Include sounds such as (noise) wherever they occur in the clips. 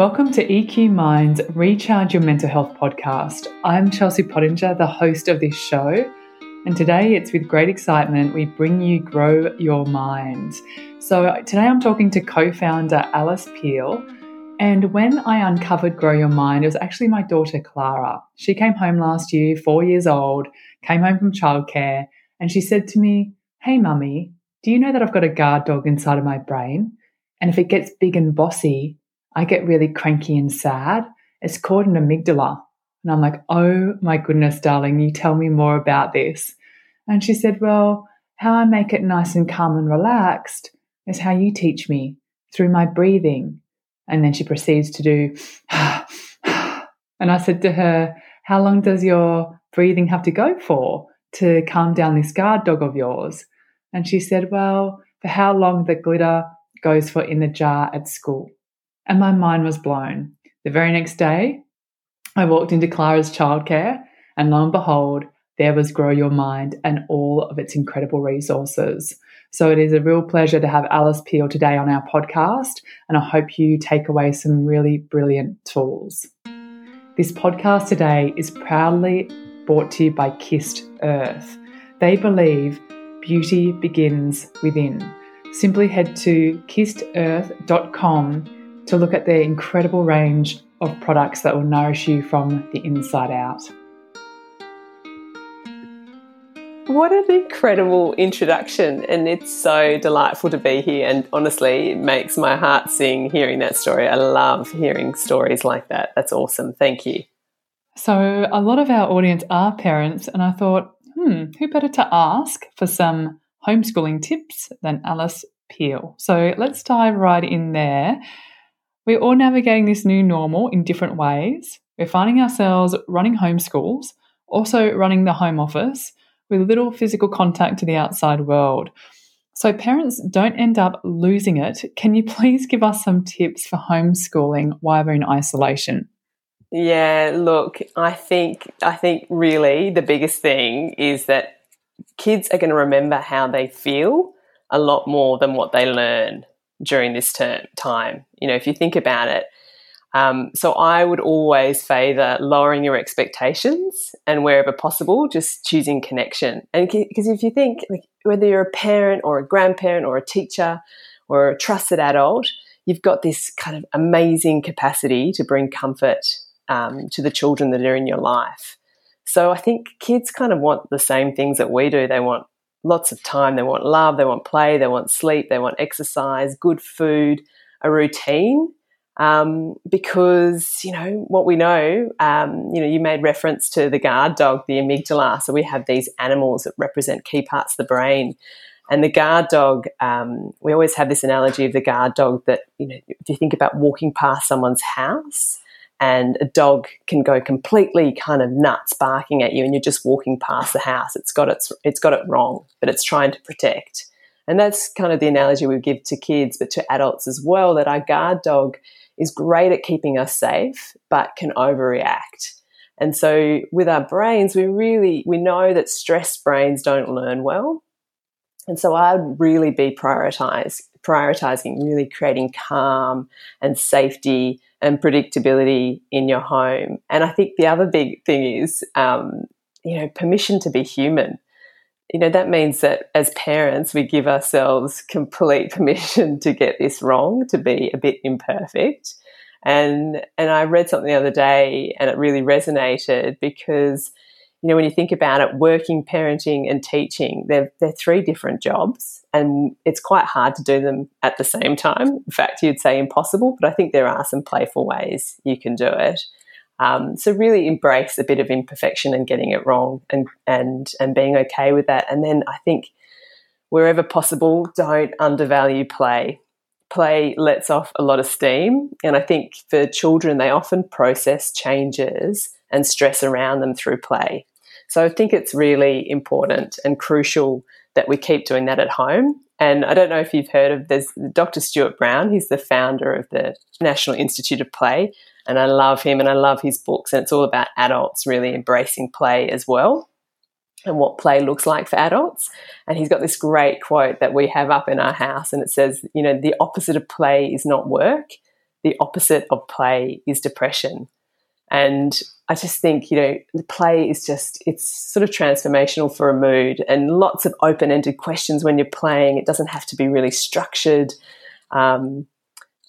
Welcome to EQ Mind's Recharge Your Mental Health podcast. I'm Chelsea Pottinger, the host of this show, and today it's with great excitement we bring you Grow Your Mind. So, uh, today I'm talking to co founder Alice Peel. And when I uncovered Grow Your Mind, it was actually my daughter Clara. She came home last year, four years old, came home from childcare, and she said to me, Hey, mummy, do you know that I've got a guard dog inside of my brain? And if it gets big and bossy, I get really cranky and sad. It's called an amygdala. And I'm like, oh my goodness, darling, you tell me more about this. And she said, well, how I make it nice and calm and relaxed is how you teach me through my breathing. And then she proceeds to do, (sighs) and I said to her, how long does your breathing have to go for to calm down this guard dog of yours? And she said, well, for how long the glitter goes for in the jar at school and my mind was blown. The very next day, I walked into Clara's childcare, and lo and behold, there was Grow Your Mind and all of its incredible resources. So it is a real pleasure to have Alice Peel today on our podcast, and I hope you take away some really brilliant tools. This podcast today is proudly brought to you by Kissed Earth. They believe beauty begins within. Simply head to kissedearth.com to look at their incredible range of products that will nourish you from the inside out. What an incredible introduction, and it's so delightful to be here. And honestly, it makes my heart sing hearing that story. I love hearing stories like that. That's awesome. Thank you. So, a lot of our audience are parents, and I thought, hmm, who better to ask for some homeschooling tips than Alice Peel? So, let's dive right in there. We're all navigating this new normal in different ways. We're finding ourselves running homeschools, also running the home office with little physical contact to the outside world. So parents don't end up losing it. Can you please give us some tips for homeschooling while we're in isolation? Yeah, look, I think I think really the biggest thing is that kids are going to remember how they feel a lot more than what they learn during this term time. You know, if you think about it, um, so I would always favour lowering your expectations and wherever possible, just choosing connection. And because if you think like, whether you're a parent or a grandparent or a teacher or a trusted adult, you've got this kind of amazing capacity to bring comfort um, to the children that are in your life. So I think kids kind of want the same things that we do. They want lots of time. They want love, they want play, they want sleep, they want exercise, good food, a routine. Um, because you know what we know. Um, you know, you made reference to the guard dog, the amygdala. So we have these animals that represent key parts of the brain. And the guard dog, um, we always have this analogy of the guard dog that you know, if you think about walking past someone's house, and a dog can go completely kind of nuts barking at you and you're just walking past the house. It's got its it's got it wrong but it's trying to protect. And that's kind of the analogy we give to kids but to adults as well that our guard dog is great at keeping us safe but can overreact. And so with our brains we really we know that stressed brains don't learn well. And so I'd really be prioritize, prioritizing really creating calm and safety and predictability in your home. And I think the other big thing is, um, you know, permission to be human. You know, that means that as parents, we give ourselves complete (laughs) permission to get this wrong, to be a bit imperfect. And and I read something the other day and it really resonated because you know, when you think about it, working, parenting, and teaching, they're, they're three different jobs, and it's quite hard to do them at the same time. In fact, you'd say impossible, but I think there are some playful ways you can do it. Um, so really embrace a bit of imperfection and getting it wrong, and and and being okay with that. And then I think wherever possible, don't undervalue play. Play lets off a lot of steam, and I think for children, they often process changes and stress around them through play. So I think it's really important and crucial that we keep doing that at home. And I don't know if you've heard of there's Dr. Stuart Brown. He's the founder of the National Institute of Play, and I love him and I love his books. And it's all about adults really embracing play as well, and what play looks like for adults. And he's got this great quote that we have up in our house, and it says, you know, the opposite of play is not work. the opposite of play is depression. And I just think, you know, the play is just, it's sort of transformational for a mood and lots of open ended questions when you're playing. It doesn't have to be really structured. Um,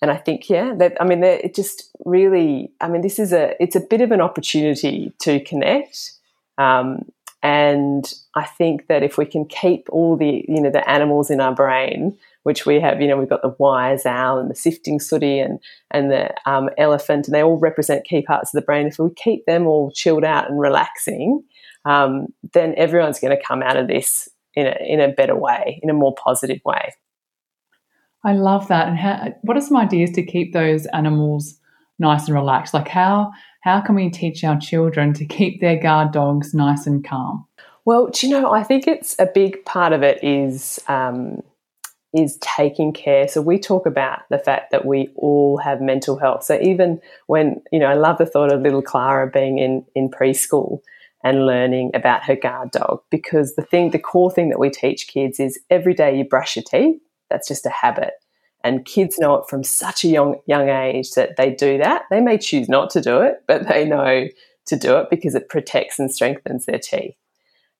and I think, yeah, that, I mean, it just really, I mean, this is a, it's a bit of an opportunity to connect. Um, and I think that if we can keep all the, you know, the animals in our brain which we have, you know, we've got the wise owl and the sifting sooty and, and the um, elephant, and they all represent key parts of the brain. If we keep them all chilled out and relaxing, um, then everyone's going to come out of this in a, in a better way, in a more positive way. I love that. And how, what are some ideas to keep those animals nice and relaxed? Like how how can we teach our children to keep their guard dogs nice and calm? Well, do you know, I think it's a big part of it is um, is taking care. So we talk about the fact that we all have mental health. So even when, you know, I love the thought of little Clara being in, in preschool and learning about her guard dog because the thing, the core thing that we teach kids is every day you brush your teeth. That's just a habit. And kids know it from such a young, young age that they do that. They may choose not to do it, but they know to do it because it protects and strengthens their teeth.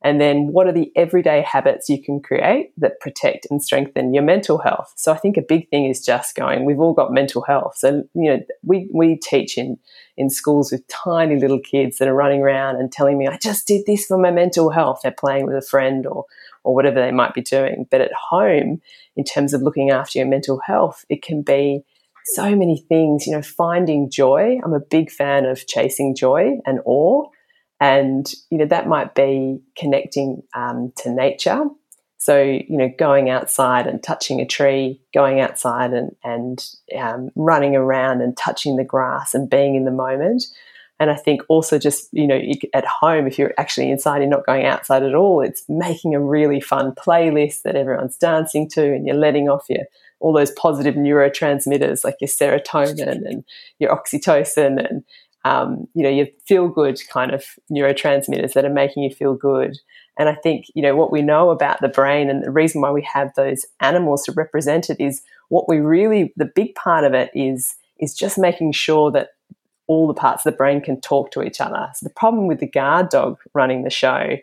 And then what are the everyday habits you can create that protect and strengthen your mental health? So I think a big thing is just going, we've all got mental health. So, you know, we, we teach in, in schools with tiny little kids that are running around and telling me, I just did this for my mental health. They're playing with a friend or, or whatever they might be doing. But at home, in terms of looking after your mental health, it can be so many things, you know, finding joy. I'm a big fan of chasing joy and awe and, you know, that might be connecting um, to nature. So, you know, going outside and touching a tree, going outside and, and um, running around and touching the grass and being in the moment. And I think also just, you know, at home, if you're actually inside, you're not going outside at all, it's making a really fun playlist that everyone's dancing to and you're letting off your all those positive neurotransmitters like your serotonin and your oxytocin and um, you know, your feel good kind of neurotransmitters that are making you feel good. And I think, you know, what we know about the brain and the reason why we have those animals to represent it is what we really, the big part of it is, is just making sure that all the parts of the brain can talk to each other. So the problem with the guard dog running the show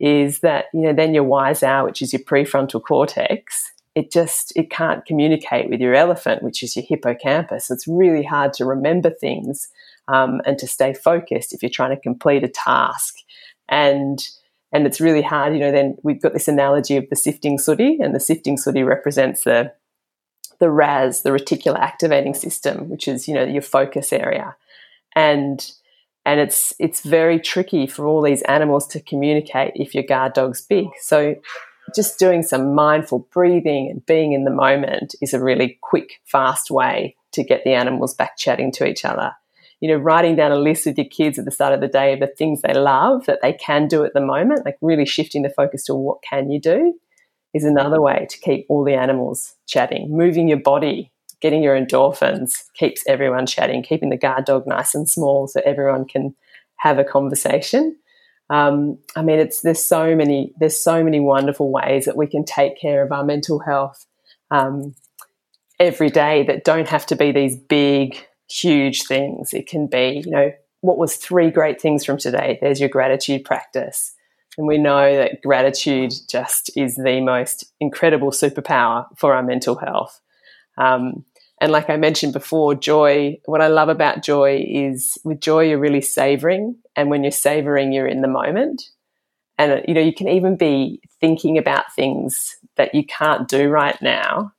is that, you know, then your wise owl, which is your prefrontal cortex, it just it can't communicate with your elephant, which is your hippocampus. It's really hard to remember things um, and to stay focused if you're trying to complete a task. And and it's really hard, you know. Then we've got this analogy of the sifting sooty, and the sifting sooty represents the the RAS, the reticular activating system, which is you know your focus area, and and it's it's very tricky for all these animals to communicate if your guard dog's big. So just doing some mindful breathing and being in the moment is a really quick, fast way to get the animals back chatting to each other you know, writing down a list with your kids at the start of the day of the things they love that they can do at the moment, like really shifting the focus to what can you do is another way to keep all the animals chatting. Moving your body, getting your endorphins keeps everyone chatting, keeping the guard dog nice and small so everyone can have a conversation. Um, I mean, it's there's so many there's so many wonderful ways that we can take care of our mental health um, every day that don't have to be these big huge things. It can be, you know, what was three great things from today? There's your gratitude practice. And we know that gratitude just is the most incredible superpower for our mental health. Um, and like I mentioned before, joy, what I love about joy is with joy, you're really savoring. And when you're savoring, you're in the moment. And, you know, you can even be thinking about things that you can't do right now.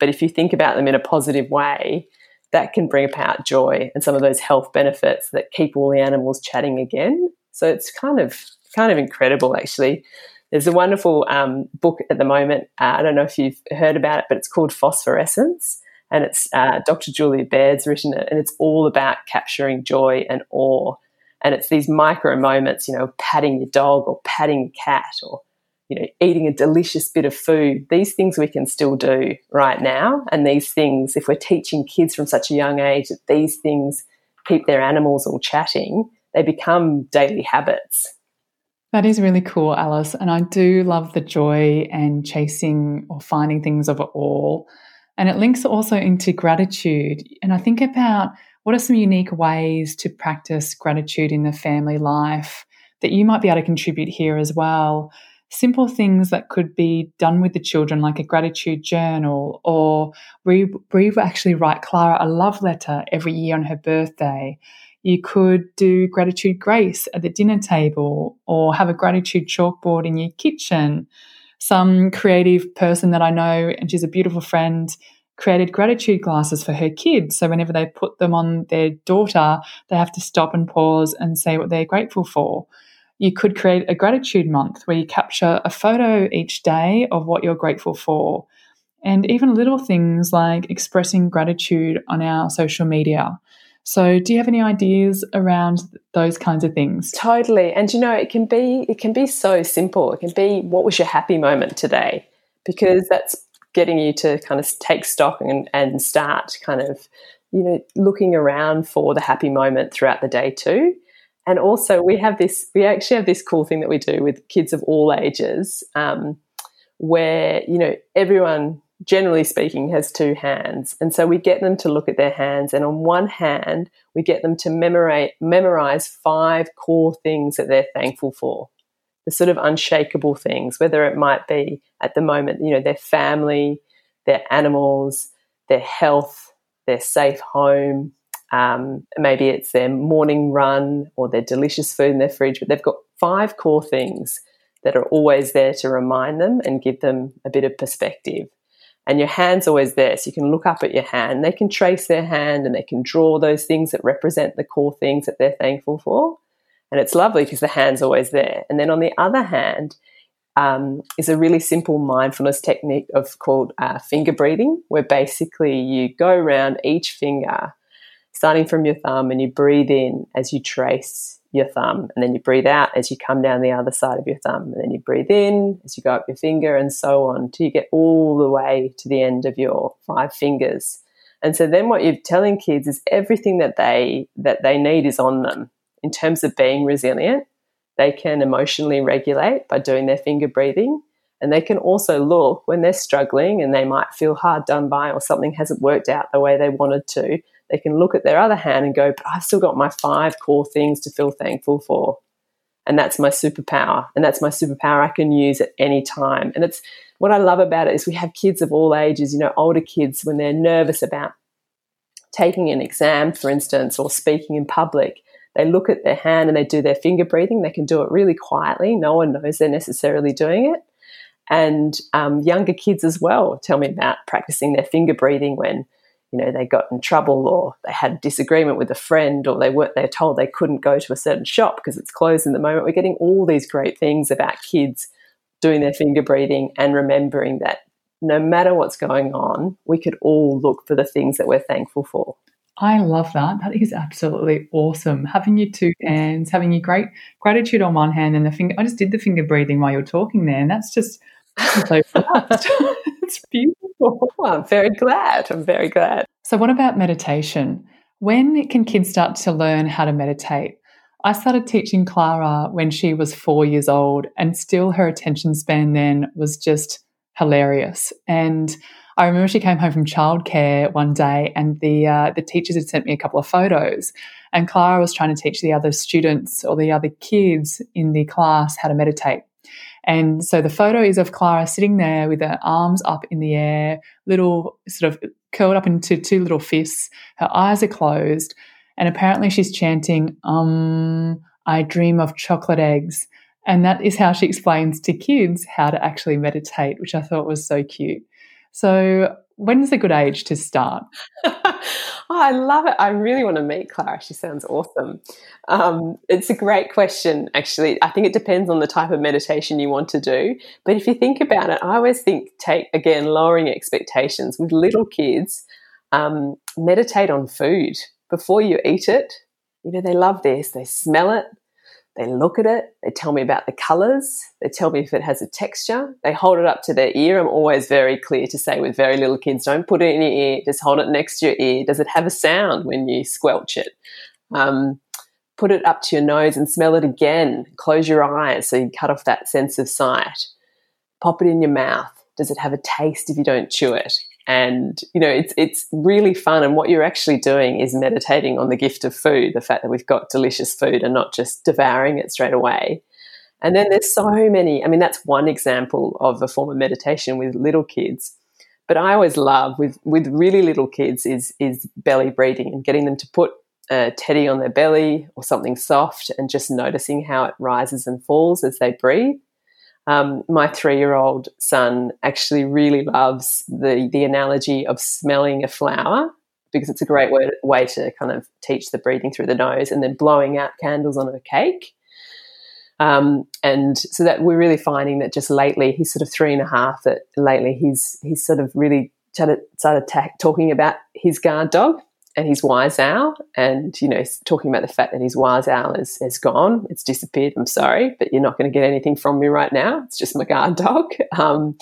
But if you think about them in a positive way, that can bring about joy and some of those health benefits that keep all the animals chatting again. So it's kind of kind of incredible, actually. There's a wonderful um, book at the moment. Uh, I don't know if you've heard about it, but it's called Phosphorescence, and it's uh, Dr. Julia Baird's written it, and it's all about capturing joy and awe. And it's these micro moments, you know, patting your dog or patting your cat or you know, eating a delicious bit of food. These things we can still do right now. And these things, if we're teaching kids from such a young age that these things keep their animals all chatting, they become daily habits. That is really cool, Alice. And I do love the joy and chasing or finding things of it all. And it links also into gratitude. And I think about what are some unique ways to practice gratitude in the family life that you might be able to contribute here as well. Simple things that could be done with the children, like a gratitude journal, or we, we actually write Clara a love letter every year on her birthday. You could do gratitude grace at the dinner table, or have a gratitude chalkboard in your kitchen. Some creative person that I know, and she's a beautiful friend, created gratitude glasses for her kids. So whenever they put them on their daughter, they have to stop and pause and say what they're grateful for. You could create a gratitude month where you capture a photo each day of what you're grateful for. And even little things like expressing gratitude on our social media. So, do you have any ideas around those kinds of things? Totally. And you know, it can be it can be so simple. It can be what was your happy moment today? Because that's getting you to kind of take stock and, and start kind of, you know, looking around for the happy moment throughout the day too. And also, we have this, we actually have this cool thing that we do with kids of all ages, um, where, you know, everyone, generally speaking, has two hands. And so we get them to look at their hands. And on one hand, we get them to memorize, memorize five core things that they're thankful for the sort of unshakable things, whether it might be at the moment, you know, their family, their animals, their health, their safe home. Um, maybe it's their morning run or their delicious food in their fridge, but they've got five core things that are always there to remind them and give them a bit of perspective. And your hand's always there, so you can look up at your hand. They can trace their hand and they can draw those things that represent the core things that they're thankful for. And it's lovely because the hand's always there. And then on the other hand, um, is a really simple mindfulness technique of called uh, finger breathing, where basically you go around each finger, starting from your thumb, and you breathe in as you trace your thumb, and then you breathe out as you come down the other side of your thumb, and then you breathe in as you go up your finger, and so on, till you get all the way to the end of your five fingers. And so then what you're telling kids is everything that they that they need is on them in terms of being resilient, they can emotionally regulate by doing their finger breathing. And they can also look when they're struggling and they might feel hard done by or something hasn't worked out the way they wanted to. They can look at their other hand and go, but I've still got my five core things to feel thankful for. And that's my superpower. And that's my superpower I can use at any time. And it's what I love about it is we have kids of all ages, you know, older kids when they're nervous about taking an exam, for instance, or speaking in public they look at their hand and they do their finger breathing. They can do it really quietly. No one knows they're necessarily doing it. And um, younger kids as well tell me about practicing their finger breathing when you know they got in trouble or they had a disagreement with a friend or they were they're told they couldn't go to a certain shop because it's closed in the moment. We're getting all these great things about kids doing their finger breathing and remembering that no matter what's going on, we could all look for the things that we're thankful for. I love that. That is absolutely awesome. Having your two hands, having your great gratitude on one hand and the finger. I just did the finger breathing while you're talking there, and that's just (laughs) so (laughs) it's beautiful. (laughs) I'm very glad. I'm very glad. So, what about meditation? When can kids start to learn how to meditate? I started teaching Clara when she was four years old, and still her attention span then was just hilarious. And I remember she came home from childcare one day, and the uh, the teachers had sent me a couple of photos, and Clara was trying to teach the other students or the other kids in the class how to meditate. And so the photo is of Clara sitting there with her arms up in the air, little sort of curled up into two little fists. Her eyes are closed, and apparently she's chanting, "Um, I dream of chocolate eggs." And that is how she (laughs) explains to kids how to actually meditate, which I thought was so cute. So, when's a good age to start? (laughs) oh, I love it. I really want to meet Clara. She sounds awesome. Um, it's a great question, actually. I think it depends on the type of meditation you want to do. But if you think about it, I always think, take again, lowering expectations with little kids, um, meditate on food before you eat it. You know, they love this, they smell it, they look at it, they tell me about the colors, they tell me if it has a texture, they hold it up to their ear. I'm always very clear to say with very little kids, don't put it in your ear, just hold it next to your ear. Does it have a sound when you squelch it? Um, put it up to your nose and smell it again. Close your eyes so you cut off that sense of sight. Pop it in your mouth. Does it have a taste if you don't chew it? And you know it's it's really fun. And what you're actually doing is meditating on the gift of food the fact that we've got delicious food and not just devouring it straight away. And then there's so many i mean that's one example of a form of meditation with little kids. But i always love with with really little kids is is belly breathing and getting them to put a teddy on their belly or something soft and just noticing how it rises and falls as they breathe um, my three-year-old son actually really loves the the analogy of smelling a flower because it's a great way, way to kind of teach the breathing through the nose and then blowing out candles on a cake. Um, and so that we're really finding that just lately he's sort of three and a half. That lately he's he's sort of really started, started ta- talking about his guard dog and his wise owl, and you know, talking about the fact that his wise owl is, is gone, it's disappeared. I'm sorry, but you're not going to get anything from me right now. It's just my guard dog. (laughs) Um,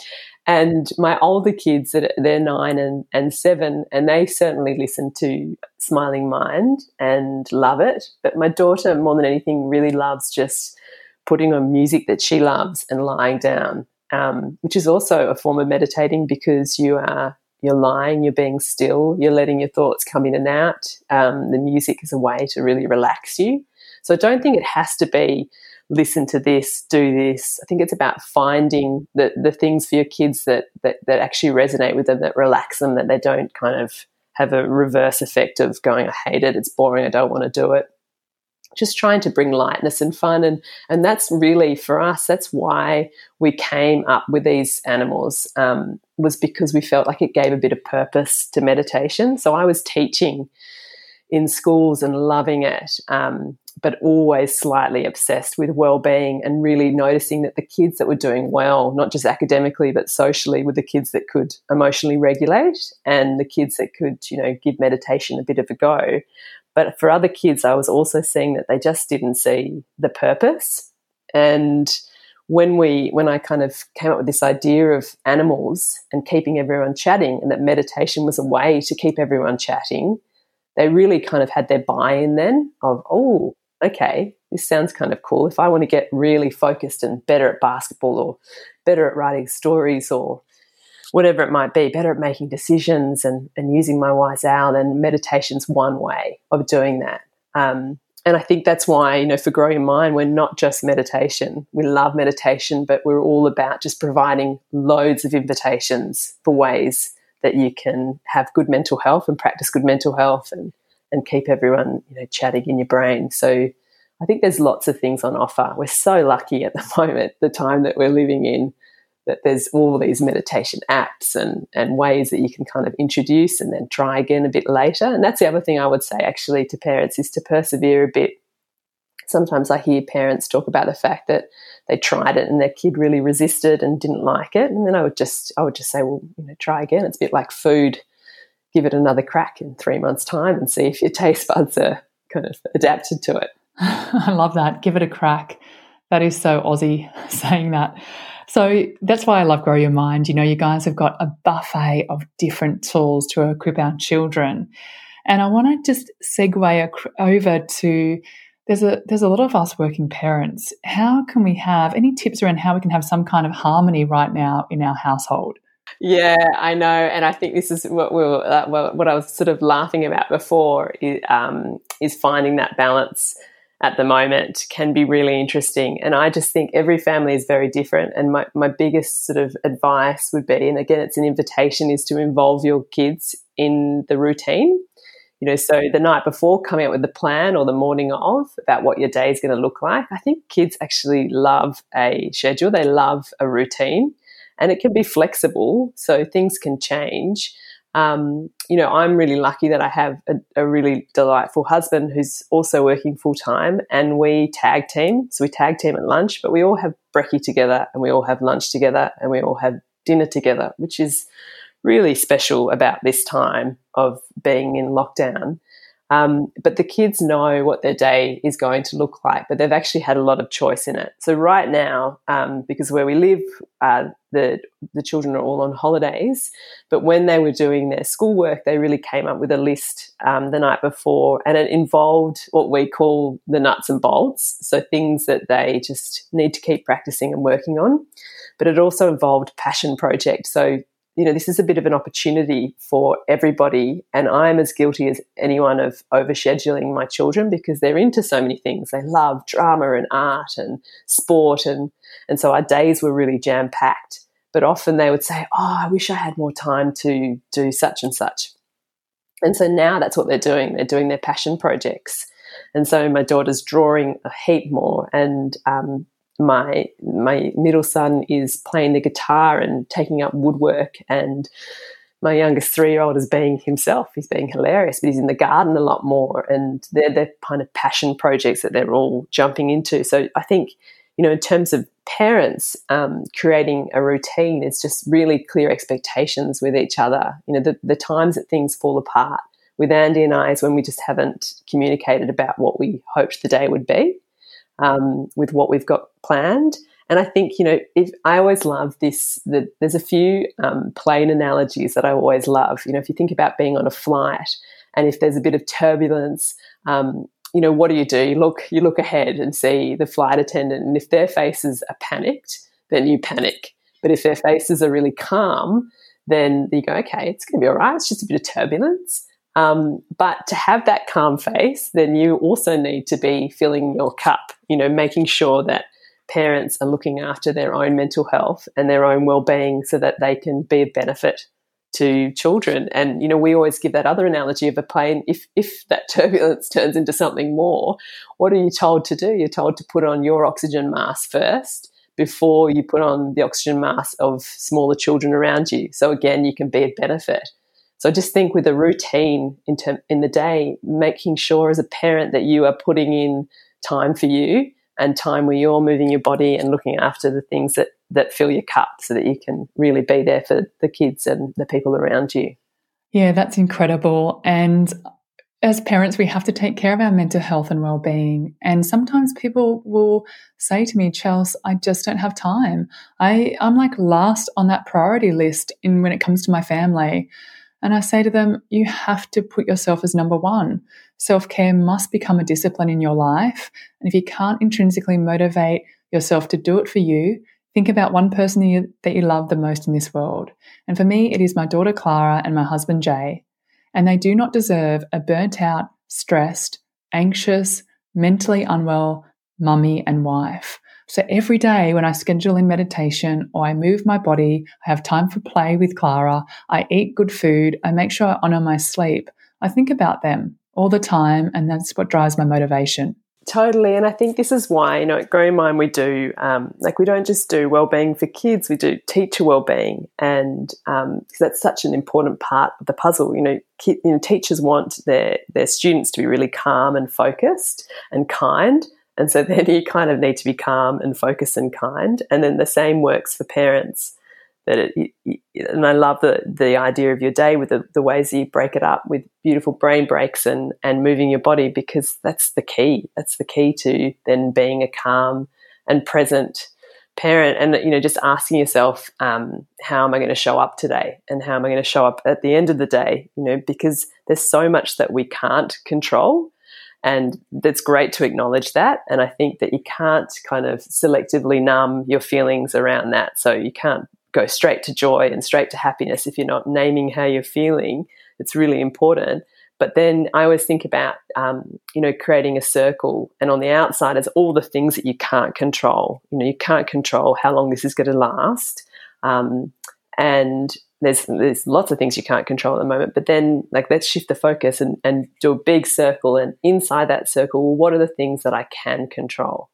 and my older kids, they're nine and, and seven, and they certainly listen to Smiling Mind and love it. But my daughter, more than anything, really loves just putting on music that she loves and lying down, um, which is also a form of meditating because you are you're lying, you're being still, you're letting your thoughts come in and out. Um, the music is a way to really relax you. So I don't think it has to be listen to this, do this. I think it's about finding the, the things for your kids that, that, that actually resonate with them, that relax them, that they don't kind of have a reverse effect of going, I hate it, it's boring, I don't want to do it just trying to bring lightness and fun and and that's really for us that's why we came up with these animals um, was because we felt like it gave a bit of purpose to meditation so i was teaching in schools and loving it um, but always slightly obsessed with well-being and really noticing that the kids that were doing well not just academically but socially were the kids that could emotionally regulate and the kids that could you know give meditation a bit of a go but for other kids, I was also seeing that they just didn't see the purpose. And when we when I kind of came up with this idea of animals and keeping everyone chatting and that meditation was a way to keep everyone chatting, they really kind of had their buy-in then of, oh, okay, this sounds kind of cool. If I want to get really focused and better at basketball or better at writing stories or whatever it might be, better at making decisions and, and using my wise owl, then meditation's one way of doing that. Um, and I think that's why, you know, for Grow Your Mind, we're not just meditation. We love meditation, but we're all about just providing loads of invitations for ways that you can have good mental health and practice good mental health and, and keep everyone, you know, chatting in your brain. So I think there's lots of things on offer. We're so lucky at the (laughs) moment, the time that we're living in, that there's all these meditation apps and, and ways that you can kind of introduce and then try again a bit later. And that's the other thing I would say actually to parents is to persevere a bit. Sometimes I hear parents talk about the fact that they tried it and their kid really resisted and didn't like it. And then I would just I would just say, well, you know, try again. It's a bit like food. Give it another crack in three months' time and see if your (laughs) taste buds are kind of adapted to it. (laughs) I love that. Give it a crack. That is so Aussie (laughs) saying that. So that's why I love Grow Your Mind. You know, you guys have got a buffet of different tools to equip our children. And I want to just segue over to there's a there's a lot of us working parents. How can we have any tips around how we can have some kind of harmony right now in our household? Yeah, I know, and I think this is what we were, uh, what I was sort of laughing about before is, um, is finding that balance at the moment can be really interesting. And I just think every family is very different. And my, my biggest sort of advice would be, and again, it's an invitation, is to involve your kids in the routine. You know, so the night before, coming up with the plan or the morning of about what your day is going to look like. I think kids actually love a schedule, they love a routine, and it can be flexible, so things can change um, you know, I'm really lucky that I have a, a really delightful husband who's also working full time, and we tag team. So we tag team at lunch, but we all have brekkie together, and we all have lunch together, and we all have dinner together, which is really special about this time of being in lockdown. Um, but the kids know what their day is going to look like, but they've actually had a lot of choice in it. So right now, um, because where we live, uh, the the children are all on holidays. But when they were doing their schoolwork, they really came up with a list um, the night before, and it involved what we call the nuts and bolts. So things that they just need to keep practicing and working on. But it also involved passion project. So you know, this is a bit of an opportunity for everybody. And I'm as guilty as anyone of overscheduling my children because they're into so many things. They love drama and art and sport. And, and so our days were really jam packed. But often they would say, Oh, I wish I had more time to do such and such. And so now that's what they're doing. They're doing their passion projects. And so my daughter's drawing a heap more and um, my my middle son is playing the guitar and taking up woodwork and my youngest three year old is being himself. He's being hilarious, but he's in the garden a lot more. And they're the kind of passion projects that they're all jumping into. So I think, you know, in terms of parents um, creating a routine, it's just really clear expectations with each other. You know, the, the times that things fall apart with Andy and I is when we just haven't communicated about what we hoped the day would be um, with what we've got planned. And I think, you know, if I always love this, the, there's a few um, plane analogies that I always love. You know, if you think about being on a flight and if there's a bit of turbulence, um, you know, what do you do? You look, you look ahead and see the flight attendant, and if their faces are panicked, then you panic. But if their faces are really calm, then you go, okay, it's going to be all right. It's just a bit of turbulence. Um, but to have that calm face, then you also need to be filling your cup, you know, making sure that parents are looking after their own mental health and their own well-being so that they can be a benefit to children. And, you know, we always give that other analogy of a plane. If, if that (laughs) turbulence turns into something more, what are you told to do? You're told to put on your oxygen mask first before you put on the oxygen mask of smaller children around you. So again, you can be a benefit. So I just think with a routine in, term, in the day, making sure as a parent that you are putting in time for you and time where you're moving your body and looking after the things that, that fill your cup so that you can really be there for the kids and the people around you. Yeah, that's incredible. And as parents, we have to take care of our mental health and well-being. And sometimes people will say to me, Chels, I just don't have time. I, I'm like last on that priority list in when it comes to my family. And I say to them, you have to put yourself as number one. Self care must become a discipline in your life. And if you can't intrinsically motivate yourself to do it for you, think about one person that you, that you love the most in this world. And for me, it is my daughter Clara and my husband Jay. And they do not deserve a burnt out, stressed, anxious, mentally unwell mummy and wife. So every day when I schedule in meditation or I move my body, I have time for play with Clara, I eat good food, I make sure I honor my sleep, I think about them all the time, and that's what drives my motivation. Totally, and I think this is why you know at Grow Mind we do um, like we don't just do well-being for kids, we do teacher well-being, and um, that's such an important part of the puzzle. You know, you know, teachers want their their students to be really calm and focused and kind, and so then you kind of need to be calm and focused and kind. And then the same works for parents. That it, and I love the the idea of your day with the, the ways you break it up with beautiful brain breaks and and moving your body because that's the key. That's the key to then being a calm and present parent and you know just asking yourself um, how am i going to show up today and how am i going to show up at the end of the day you know because there's so much that we can't control and it's great to acknowledge that. And I think that you can't kind of selectively numb your feelings around that. So you can't go straight to joy and straight to happiness if you're not naming how you're feeling. It's really important. But then I always think about, um, you know, creating a circle, and on the outside is all the things that you can't control. You know, you can't control how long this is going to last, um, and there's there's lots of things you can't control at the moment but then like let's shift the focus and, and do a big circle and inside that circle what are the things that i can control?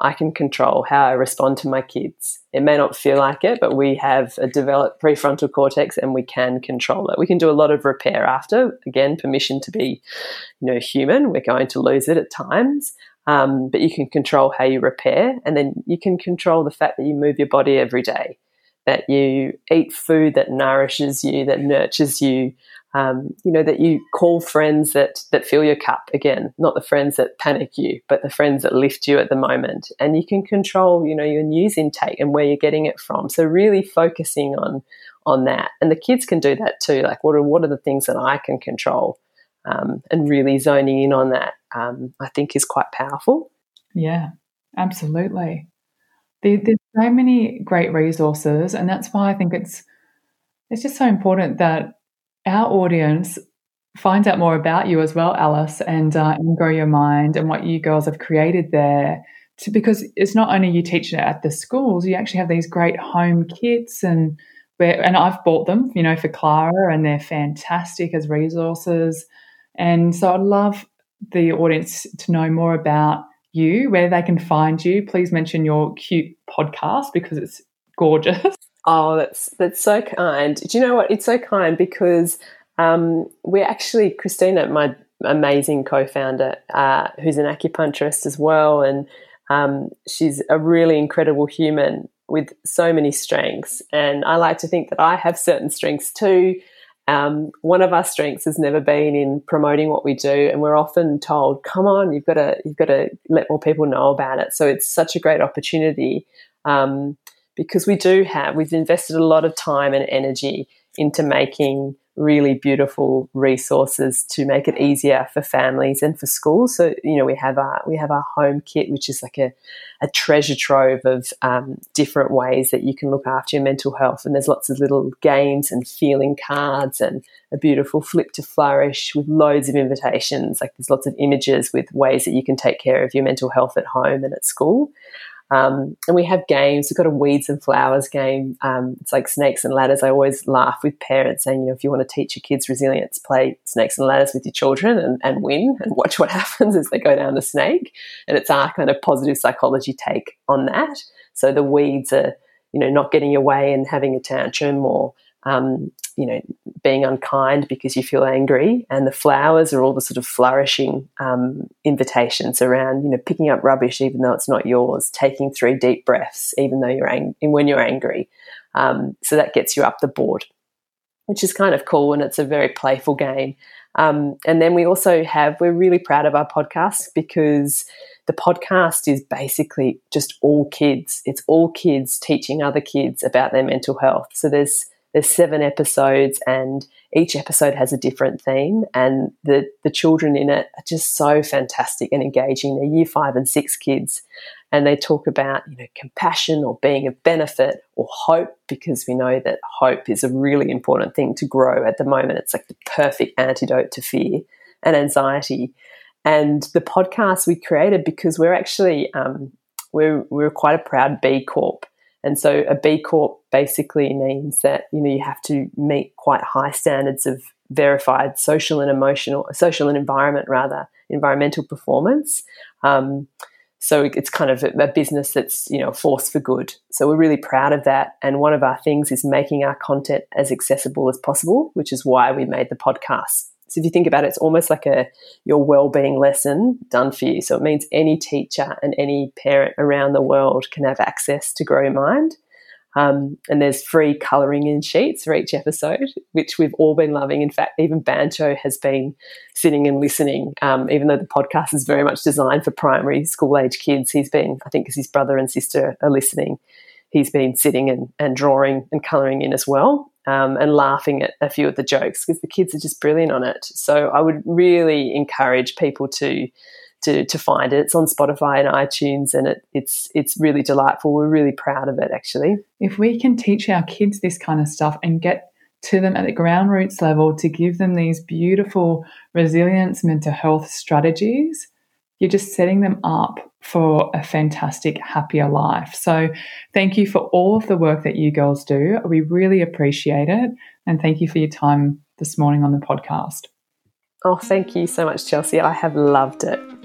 I can control how i respond to my kids. It may not feel like it but we have a developed prefrontal cortex and we can control it. We can do a lot of repair after. Again permission to be you know human. We're going to lose it at times. Um, but you can control how you repair and then you can control the fact that you move your body every day that you eat food that nourishes you, that nurtures you, um, you know, that you call friends that, that fill your cup again, not the friends that panic you, but the friends that lift you at the moment. And you can control, you know, your news intake and where you're getting it from. So really focusing on, on that. And the kids can do that too. Like what are, what are the things that I can control? Um, and really zoning in on that, um, I think is quite powerful. Yeah, absolutely. There, there's so many great resources, and that's why I think it's it's just so important that our audience finds out more about you as well, Alice, and, uh, and grow your mind and what you girls have created there. To, because it's not only you teaching it at the schools, you actually have these great home kits and where, and I've bought them, you know, for Clara, and they're fantastic as resources. And so I'd love the audience to know more about you, where they can find you. Please mention your cute podcast because it's gorgeous. (laughs) Oh, that's that's so kind. Do you know what? It's so kind because um, we're actually Christina, my amazing co-founder, uh, who's an acupuncturist as well, and um, she's a really incredible human with so many strengths. And I like to think that I have certain strengths too. Um, one of our strengths has never been in promoting what we do, and we're often told, "Come on, you've got to you've got to let more people know about it." So it's such a great opportunity um, because we do have we've invested a lot of time and energy into making really beautiful resources to make it easier for families and for schools. So you know we have our we have our home kit, which is like a, a treasure trove of um, different ways that you can look after your mental health. And there's lots of little games and feeling cards and a beautiful flip to flourish with loads of invitations. Like there's lots of images with ways that you can take care of your mental health at home and at school. Um, and we have games. We've got a weeds and flowers game. Um, it's like snakes and ladders. I always laugh with parents saying, you know, if you want to teach your kids resilience, play snakes and ladders with your children and, and win and (laughs) watch what happens as they go down the snake. And it's our kind of positive psychology take on that. So the weeds are, you know, not getting your way and having a tantrum or um, you know, being unkind because you feel angry, and the flowers are all the sort of flourishing um, invitations around, you know, picking up rubbish even though it's not yours, taking three deep breaths even though you're ang- when you're angry. Um, so that gets you up the board, which is kind of cool, and it's a very playful game. Um, and then we also have we're really proud of our podcast because the podcast is basically just all kids. It's all kids teaching other kids about their mental health. So there's there's seven episodes and each episode has a different theme and the the children in it are just so fantastic and engaging. They're year five and six kids and they talk about you know compassion or being of benefit or hope because we know that hope is a really important thing to grow at the moment. It's like the perfect antidote to fear and anxiety. And the podcast we created because we're actually um, we're, we're quite a proud b corp and so a B Corp basically means that you know you have to meet quite high standards of verified social and emotional, social and environment rather, environmental performance. Um, so it's kind of a, business that's you know force for good. So we're really proud of that. And one of our things is making our content as accessible as possible, which is why we made the podcast. So if you think about it, it's almost like a your well-being lesson done for you. So it means any teacher and any parent around the world can have access to Grow Your Mind. Um, and there's free colouring in sheets for each episode, which we've all been loving. In fact, even Bancho has been sitting and listening, um, even though the podcast is very much designed for primary school age kids. He's been, I think, because his brother and sister are listening, he's been sitting and, and drawing and colouring in as well um, and laughing at a few of the jokes because the kids are just brilliant on it. So I would really encourage people to to, to find it. It's on Spotify and iTunes, and it, it's it's really delightful. We're really proud of it, actually. If we can teach our kids this kind of stuff and get to them at the ground roots level to give them these beautiful resilience mental health strategies, you're just setting them up for a fantastic, happier life. So, thank you for all of the work that you girls do. We really appreciate it. And thank you for your time this morning on the podcast. Oh, thank you so much, Chelsea. I have loved it.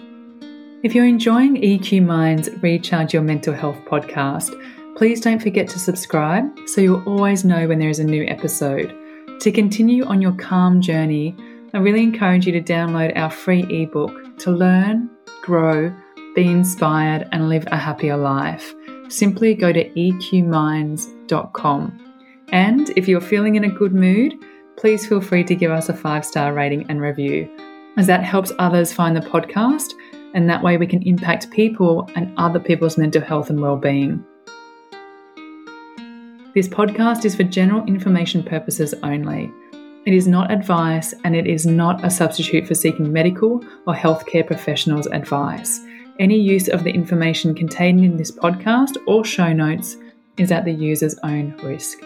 If you're enjoying EQ Mind's Recharge Your Mental Health podcast, please don't forget to subscribe so you'll always know when there is a new episode. To continue on your calm journey, I really encourage you to download our free ebook to learn, grow, be inspired, and live a happier life. Simply go to eqminds.com. And if you're feeling in a good mood, please feel free to give us a five star rating and review, as that helps others find the podcast, and that way we can impact people and other people's mental health and well-being. This podcast is for general information purposes only. It is not advice and it is not a substitute for seeking medical or healthcare professionals' advice. Any use of the information contained in this podcast or show notes is at the user's own risk.